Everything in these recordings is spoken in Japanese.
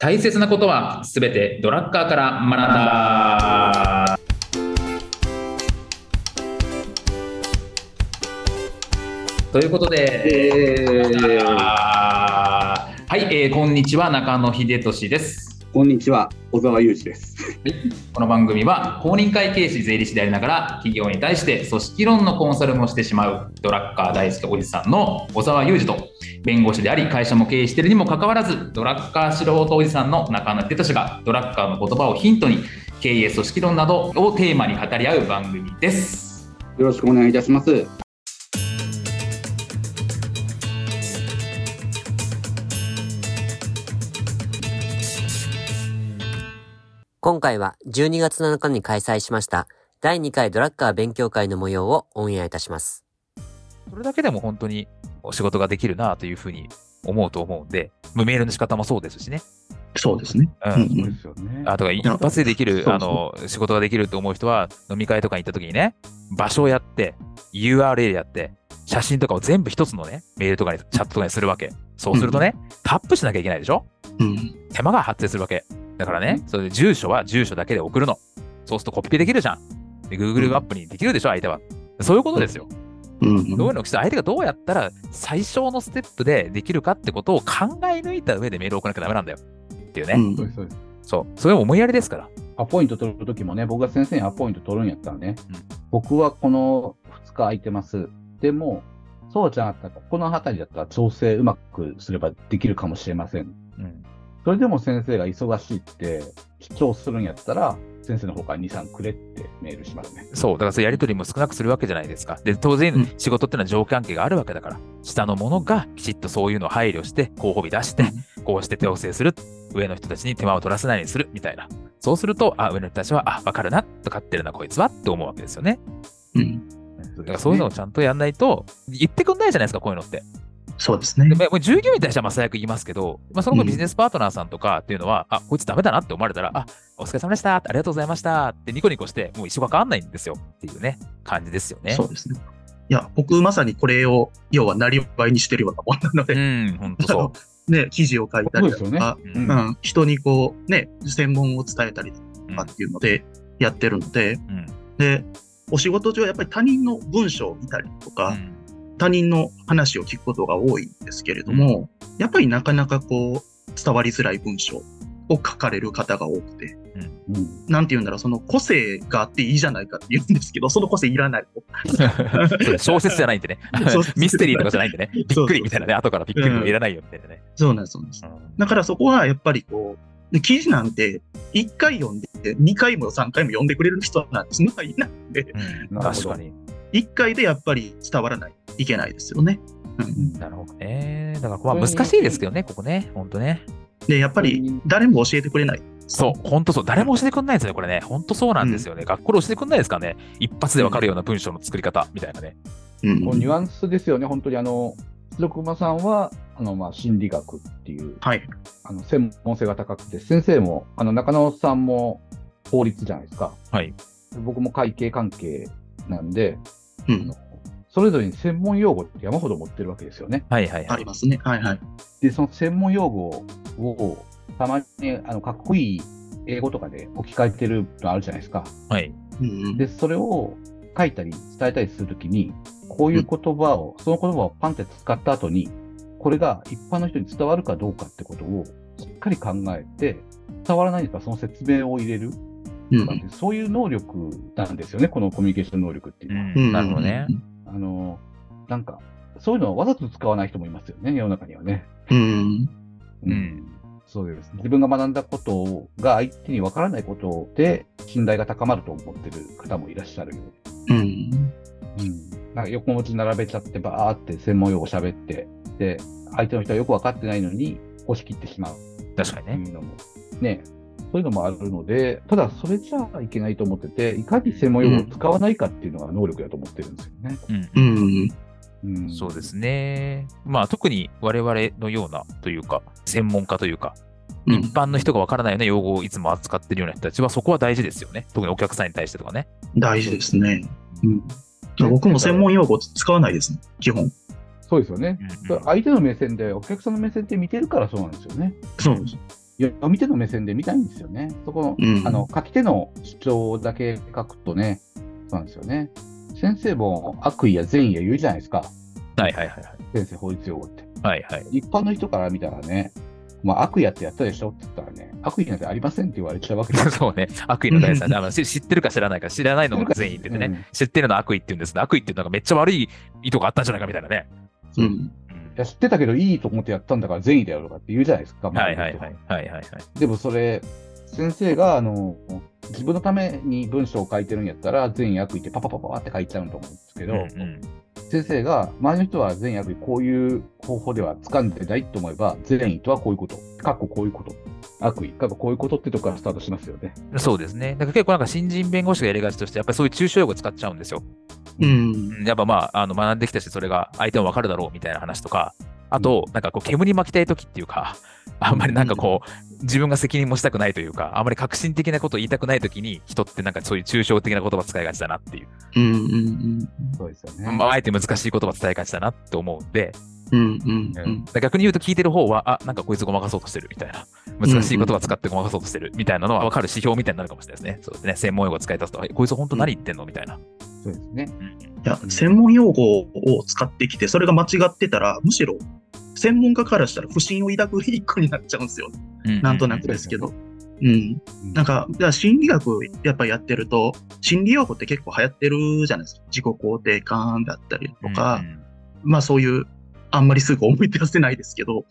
大切なことはすべてドラッカーから学んだ。ということで、はい、えー、こんにちは中野秀俊です。こんにちは、小沢裕二です。この番組は公認会計士税理士でありながら企業に対して組織論のコンサルもしてしまうドラッカー大好きおじさんの小沢裕二と弁護士であり会社も経営しているにもかかわらずドラッカー素人おじさんの中野秀俊がドラッカーの言葉をヒントに経営組織論などをテーマに語り合う番組です。よろしくお願いいたします。今回は12月7日に開催しました第2回ドラッカー勉強会の模様をオンエアいたします。それだけでも本当にお仕事ができるなというふうに思うと思うんで、メールの仕方もそうですしね。そうですね。うん。うんうんすよねあとか一発でできる、あの、仕事ができると思う人は、飲み会とかに行った時にね、場所をやって、URL やって、写真とかを全部一つのね、メールとかに、チャットとかにするわけ。そうするとね、タップしなきゃいけないでしょ？うん。手間が発生するわけ。だからね、それで住所は住所だけで送るの。そうするとコピペできるじゃん。で Google マップにできるでしょ、相手は。そういうことですよ。うん。どういうのを相手がどうやったら最小のステップでできるかってことを考え抜いた上でメールを送らなきゃダメなんだよ。っていうね。うんそうそうですそう。それは思いやりですから。アポイント取るときもね、僕が先生にアポイント取るんやったらね、うん僕はこの2日空いてます。でも、そうじゃなかったら、この辺りだったら調整うまくすればできるかもしれません。うん。それでも先生が忙しいって主張するんやったら、先生の方から2、3くれってメールしますね。そう。だからそうやりとりも少なくするわけじゃないですか。で、当然うん仕事ってのは条件関係があるわけだから、下の者がきちっとそういうのを配慮して、候補日出して、こうして調整する。上の人たちに手間を取らせないようにする。みたいな。そうすると、あ、上の人たちは、あ、わかるな。とかってるな、こいつはって思うわけですよね。うん。だからそういうのをちゃんとやんないと、言ってくんないじゃないですか、こういうのって。そうですねで。従業員に対してはまあ最悪言いますけど、まあ、その後ビジネスパートナーさんとかっていうのは、あ、こいつダメだなって思われたら、あ、お疲れ様でした、ありがとうございましたってニコニコして、もう一生関わんないんですよっていうね、感じですよね。そうですね。いや、僕まさにこれを、要はなりわいにしてるようなもんなのうで、ん、ほんとそ ね、記事を書いたりだとか、う。ううんんうん、人にこう、ね、専門を伝えたりうんとかっていうのでやってるので、うんで、お仕事上やっぱり他人の文章を見たりとか、うん他人の話を聞くことが多いんですけれども、やっぱりなかなかこう、伝わりづらい文章を書かれる方が多くて、うんなんて言うんだろう、その個性があっていいじゃないかって言うんですけど、その個性いらない 小説じゃないんでね。ミステリーとかじゃないんでね。びっくりみたいなね。後からびっくりとかいらないよみたいなね。そうなんです、そうなんです。うんだからそこはやっぱりこう、で記事なんて1回読んで、2回も3回も読んでくれる人なんてそんなのいないんで、うん確かに。1回でやっぱり伝わらないといけないですよね。うん、なるほどね。だからまあ難しいですけどね、ここね。ほんとね。で、やっぱり誰も教えてくれない。そう、ほんとそう。誰も教えてくんないですね、これね。ほんとそうなんですよね。学校で教えてくんないですからね。一発でわかるような文章の作り方みたいなね。うんこうニュアンスですよね、本当にあの、白熊さんは、あの、まあ、心理学っていう、はい。あの、専門性が高くて、先生も、あの、中野さんも法律じゃないですか。はい。僕も会計関係なんで、うん。それぞれに専門用語って山ほど持ってるわけですよね。はいはいはいあり。ますね。はいはい。で、その専門用語を、たまに、あの、かっこいい英語とかで置き換えてるのあるじゃないですか。はい。うん。で、それを書いたり伝えたりするときに、こういう言葉を、その言葉をパンって使った後に、これが一般の人に伝わるかどうかってことをしっかり考えて、伝わらないんだったらその説明を入れるうんそういう能力なんですよね、このコミュニケーション能力っていううのは。ん、なるほどね。。あの、なんか、そういうのはわざと使わない人もいますよね、世の中にはね。うん。うん。そうです。自分が学んだことが相手にわからないことで信頼が高まると思ってる方もいらっしゃるようん。うん。なんか横文字並べちゃってバーって専門用語喋って、で、相手の人はよくわかってないのに押し切ってしまう確かにね。っていうのも、ね、そういうのもあるので、ただそれじゃいけないと思ってて、いかに専門用語を使わないかっていうのが能力だと思ってるんですよね。うん。うん。うん。そうですね。まあ特に我々のようなというか、専門家というか、うん一般の人がわからないような用語をいつも扱ってるような人たちは、そこは大事ですよね。特にお客さんに対してとかね。大事ですね。うん。僕も専門用語使わないですね、基本。そうですよね。うんうんそれ相手の目線で、お客さんの目線で見てるからそうなんですよね。そうです。読み手の目線で見たいんですよね。そこの、うんあの、書き手の主張だけ書くとね、そうなんですよね。先生も悪意や善意や言うじゃないですか。はいはいはいはい。先生法律用語って。はいはい。一般の人から見たらね、まあ、悪意やってやったでしょって言ったらね、悪意なんてありませんって言われちゃうわけですよ。そうね。悪意の第三者。あの知知ってるか知らないか知らないのが善意ってね、うん知ってるのは悪意って言うんですけど悪意っていうのがめっちゃ悪い意図があったんじゃないかみたいなね。うん。や知ってたけどいいと思ってやったんだから善意だよとかって言うじゃないですか。はいはいはい。はいはいはい。でもそれ、先生があの自分のために文章を書いてるんやったら、善意悪意ってパパパパパって書いちゃうと思うんですけど、うんうん先生が周りの人は善意悪意こういう方法では掴んでないと思えば、善意とはこういうこと、かっここういうこと、悪意、かっここういうことってとこからスタートしますよね。そうですね。だから結構なんか新人弁護士がやりがちとして、やっぱりそういう抽象用語使っちゃうんですよ。うん。うんやっぱまあ、あの学んできたし、それが相手もわかるだろうみたいな話とか、あと、なんかこう、煙巻きたい時っていうか、あんまりなんかこう、自分が責任もしたくないというか、あんまり革新的なことを言いたくない時に、人ってなんかそういう抽象的な言葉使いがちだなっていう、うん。うん。そうですよね。まあ、あえて難しい言葉伝えがちだなって思うんで、うん。うん。うん。逆に言うと聞いてる方は、あ、なんかこいつごまかそうとしてるみたいな、難しい言葉使ってごまかそうとしてるみたいなのは分かる指標みたいになるかもしれないですね。そうですね。専門用語使い出すと、えこいつ本当何言ってんのみたいな。そうですね。いや、専門用語を使ってきて、それが間違ってたら、むしろ、専門家からしたら不信を抱く一個になっちゃうんですよ。なんとなくですけど。うん。なんか、だから心理学やっぱやってると、心理用語って結構流行ってるじゃないですか。自己肯定感だったりとか、うんまあそういう、あんまりすぐ思い出せないですけど、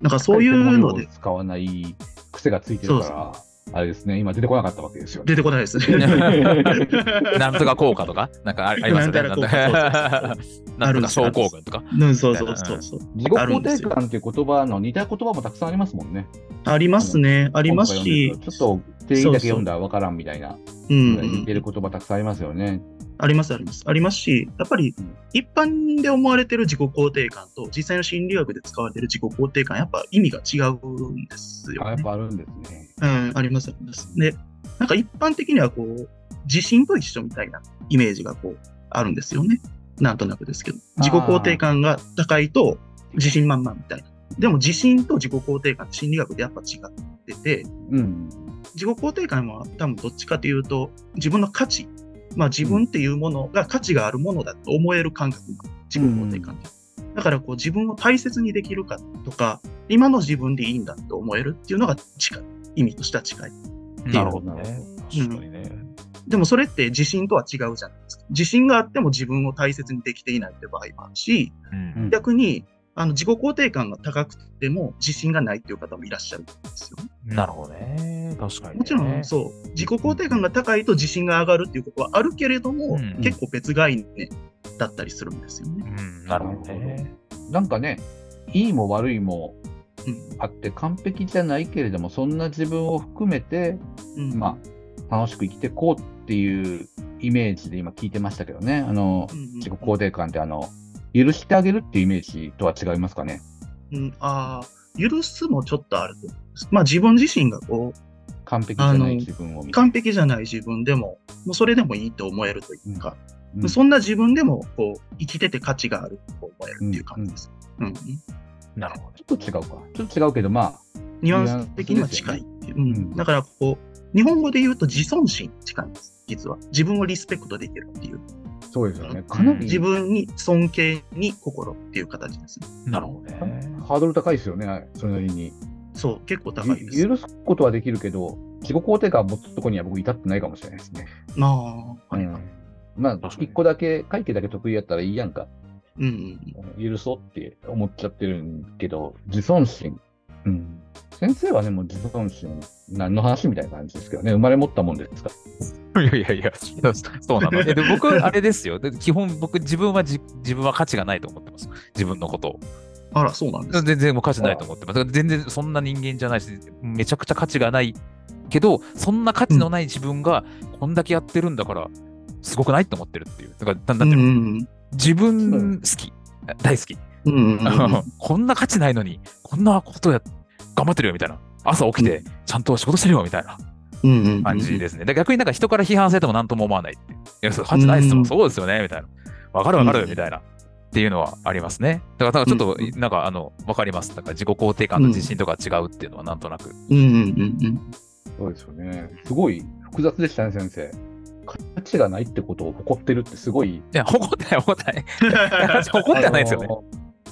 なんかそういうので、使わない癖がついてるから、あれですね、今出てこなかったわけですよね。出てこないですね。なんとか効果とか、なんかありますよね。なんとか効果とか。うん、そうそうそうそう。自己肯定感っていう言葉の似た言葉もたくさんありますもんね。ありますね。ありますし、ちょっと定義だけ読んだらわからんみたいな、うんうん似てる言葉たくさんありますよね。ありますあります。ありますし、やっぱりうん一般で思われてる自己肯定感と実際の心理学で使われてる自己肯定感、やっぱ意味が違うんですよ、あ、やねっ。ぱあるんですね。うん、ありますあります。で、なんか一般的にはこう、自信と一緒みたいなイメージがこう、あるんですよね。なんとなくですけど。自己肯定感が高いと自信満々みたいな。でも自信と自己肯定感って心理学でやっぱ違ってて、うん。自己肯定感は多分どっちかというと、自分の価値、まあ自分っていうものが価値があるものだと思える感覚が自己肯定感って。だからこう自分を大切にできるかとか、今の自分でいいんだと思えるっていうのが近い。意味としては近い。なるほどね。うん確かにね。でもそれって自信とは違うじゃないですか。自信があっても自分を大切にできていないって場合もあるし、うんうん逆にあの自己肯定感が高くても自信がないっていう方もいらっしゃるんですよね。なるほどね。確かにね。もちろんそう、自己肯定感が高いと自信が上がるっていうことはあるけれども、うん結構別概念だったりするんですよね。うん、なるほどね。なんかね、いいも悪いもうんあって完璧じゃないけれども、そんな自分を含めて、うんまあ、楽しく生きていこうっていうイメージで今聞いてましたけどね。あの、うん自己肯定感ってあの、許してあげるっていうイメージとは違いますかね？うん、ああ、許すもちょっとあるとます。まあ自分自身がこ完璧じゃない自分を見て。完璧じゃない自分でも、もうそれでもいいと思えるというか、うんそんな自分でもこう生きてて価値があると思えるっていう感じです。うんなるほど。ちょっと違うか。ちょっと違うけど、まあ、ニュアンス的には近いう。うんうんだからこう、日本語で言うと自尊心に近いんです、実は。自分をリスペクトできるっていう。そうですよね。かなり、自分に尊敬に心っていう形ですね。なるほどね。ハードル高いですよね、それなりに。そう、結構高いです。ゆ許すことはできるけど、自己肯定感を持つところには僕至ってないかもしれないですね。ああ、はいはい。まあ一個だけ、会計だけ得意やったらいいやんか。うんうん許そうって思っちゃってるんけど、自尊心。うん。先生はね、もう自尊心、何の話みたいな感じですけどね、生まれ持ったもんですか いやいやいや、そうなの。えで僕、あれですよ。で基本、僕、自分はじ自分は価値がないと思ってます。自分のことを。あら、そうなんですね。全然もう価値ないと思ってます。全然そんな人間じゃないし、めちゃくちゃ価値がないけど、そんな価値のない自分がこんだけやってるんだから、すごくないと思ってるっていう。だから、なんだっていうの、うん自分好き、大好き。うんうんうんうん こんな価値ないのに、こんなことや、頑張ってるよみたいな。朝起きて、ちゃんと仕事してるよみたいなうんうんうん感じですね。で逆になんか人から批判されても何とも思わないいや、そう価値ないっすもん、うんそうですよね、みたいな。わかるわかる、みたいな。っていうのはありますね。だから、ちょっとうんう、んなんか、あの、わかります。だから、自己肯定感と自信とか違うっていうのは、なんとなく。うんうんうんそうですよね。すごい複雑でしたね、先生。価値がないってことを誇ってるってすごい。いや、誇ってない、誇ってない。誇ってはないですよね。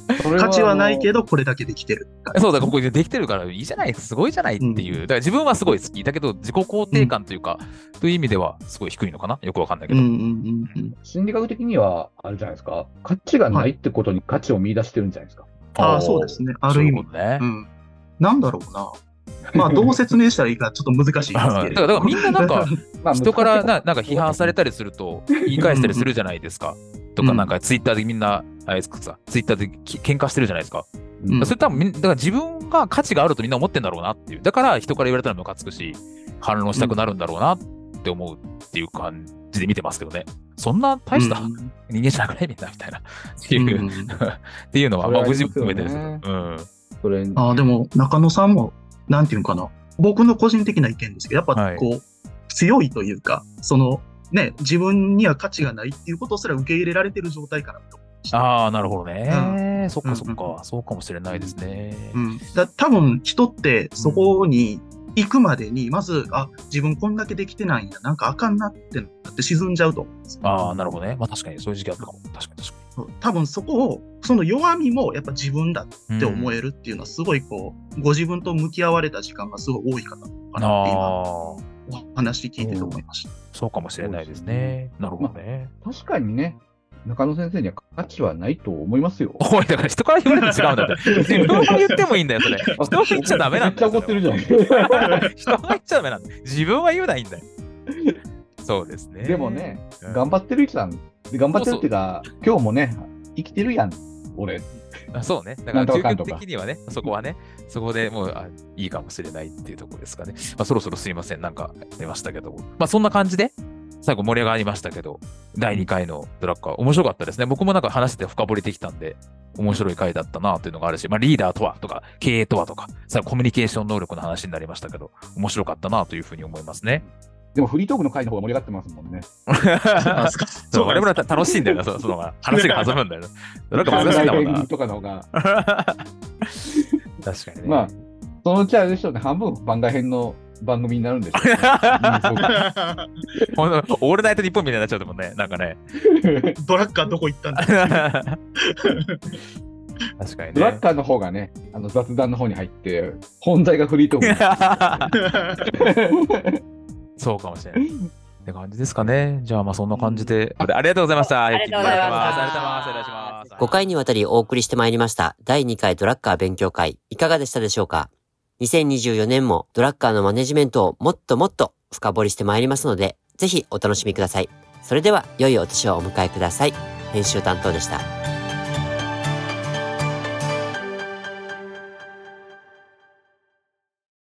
うん。価値はないけど。ど、これだけできてる。そうだ、ここでできてるからいいじゃない、すごいじゃないっていう。うんだから自分はすごい好き。だけど、自己肯定感というか、という意味では、すごい低いのかな？よくわかんないけど。うんうんうんうん。心理学的には、あれじゃないですか？価値がないってことに価値を見出してるんじゃないですか？ああ、そうですね。ある意味ね。うん。なんだろうな。まあ、どう説明したらいいかちょっと難しいですだから、けれど。だからみんななんか、まあ人からななんか批判されたりすると、言い返したりするじゃないですか。とか、うんなんかツイッターでみんな、あれですかさ、ツイッターでき喧嘩してるじゃないですか。うんそれ多分みん、だから自分が価値があるとみんな思ってんだろうなっていう。だから人から言われたらムカつくし、反論したくなるんだろうなって思うっていう感じで見てますけどね。そんな大したうん人間じゃなくないみんなみたいな。っていう、うん っていうのは、まあ、ごはありますよね自分でですけど。うん。それああ、でも、中野さんも、なんていうのかな。僕の個人的な意見ですけど、やっはいぱこう、強いというか、その、ね、自分には価値がないっていうことすら受け入れられてる状態かなと。ああ、なるほどね。そっかそっうんか。そうかもしれないですね。うん、だ多分人ってそこに行くまでに、まず、あ、自分こんだけできてないんや、なんかあかんなってなって沈んじゃうと思うんですよ。ああ、なるほどね。まあ確かにそういう時期あったかも。確かに確かそう多分そこを、その弱みもやっぱ自分だに。って思えるっていうのは、すごいこう、ご自分と向き合われた時間がすごい多い方かあなって今、あお話聞いてて思いました。そうかもしれないですね。なるほどね。確かにね、中野先生には価値はないと思いますよ。おい、だから人から言われると違うんだって。自分が言ってもいいんだよ、それ。人が言っちゃダメなんだよ。めっちゃ怒ってるじゃん。人が言っちゃダメなんだよ。自分は言うないいんだよ。そうですね。でもね、うん頑張ってる人なんで、頑張ってるっていうか、今日もね、生きてるやん、俺。あそうね。だから、究極的にはね、そこはね、そこでもうあいいかもしれないっていうところですかね。まあ、そろそろすいません、なんか出ましたけど、まあ、そんな感じで、最後盛り上がりましたけど、第2回のドラッカー、面白かったですね。僕もなんか話してて深掘りできたんで、面白い回だったなというのがあるし、まあ、リーダーとはとか、経営とはとか、最後コミュニケーション能力の話になりましたけど、面白かったなというふうに思いますね。でもフリートークの回の方が盛り上がってますもんね。あそそう、う我々は楽しいんだよな、そ その話が弾むんだよな。ドラッカー難しいんだもんな。とかの方が。確かにね。まあ、そのうちあれでしょうね、半分番外編の番組になるんでしょうね。ほんとオールナイト日本みたいになっちゃうもんね、なんかね。ドラッカーどこ行ったんだ？確かにね。ドラッカーの方がね、あの雑談の方に入って、本題がフリートークに。そうかもしれない。って感じですかね。じゃあ、まあそんな感じで。ありがとうございました。ありがとうございましたありがとうございます。ありがとうございます。お願いします。5回にわたりお送りしてまいりました第2回ドラッカー勉強会いかがでしたでしょうか？2024年もドラッカーのマネジメントをもっともっと深掘りしてまいりますのでぜひお楽しみくださいそれでは良いお年をお迎えください編集担当でした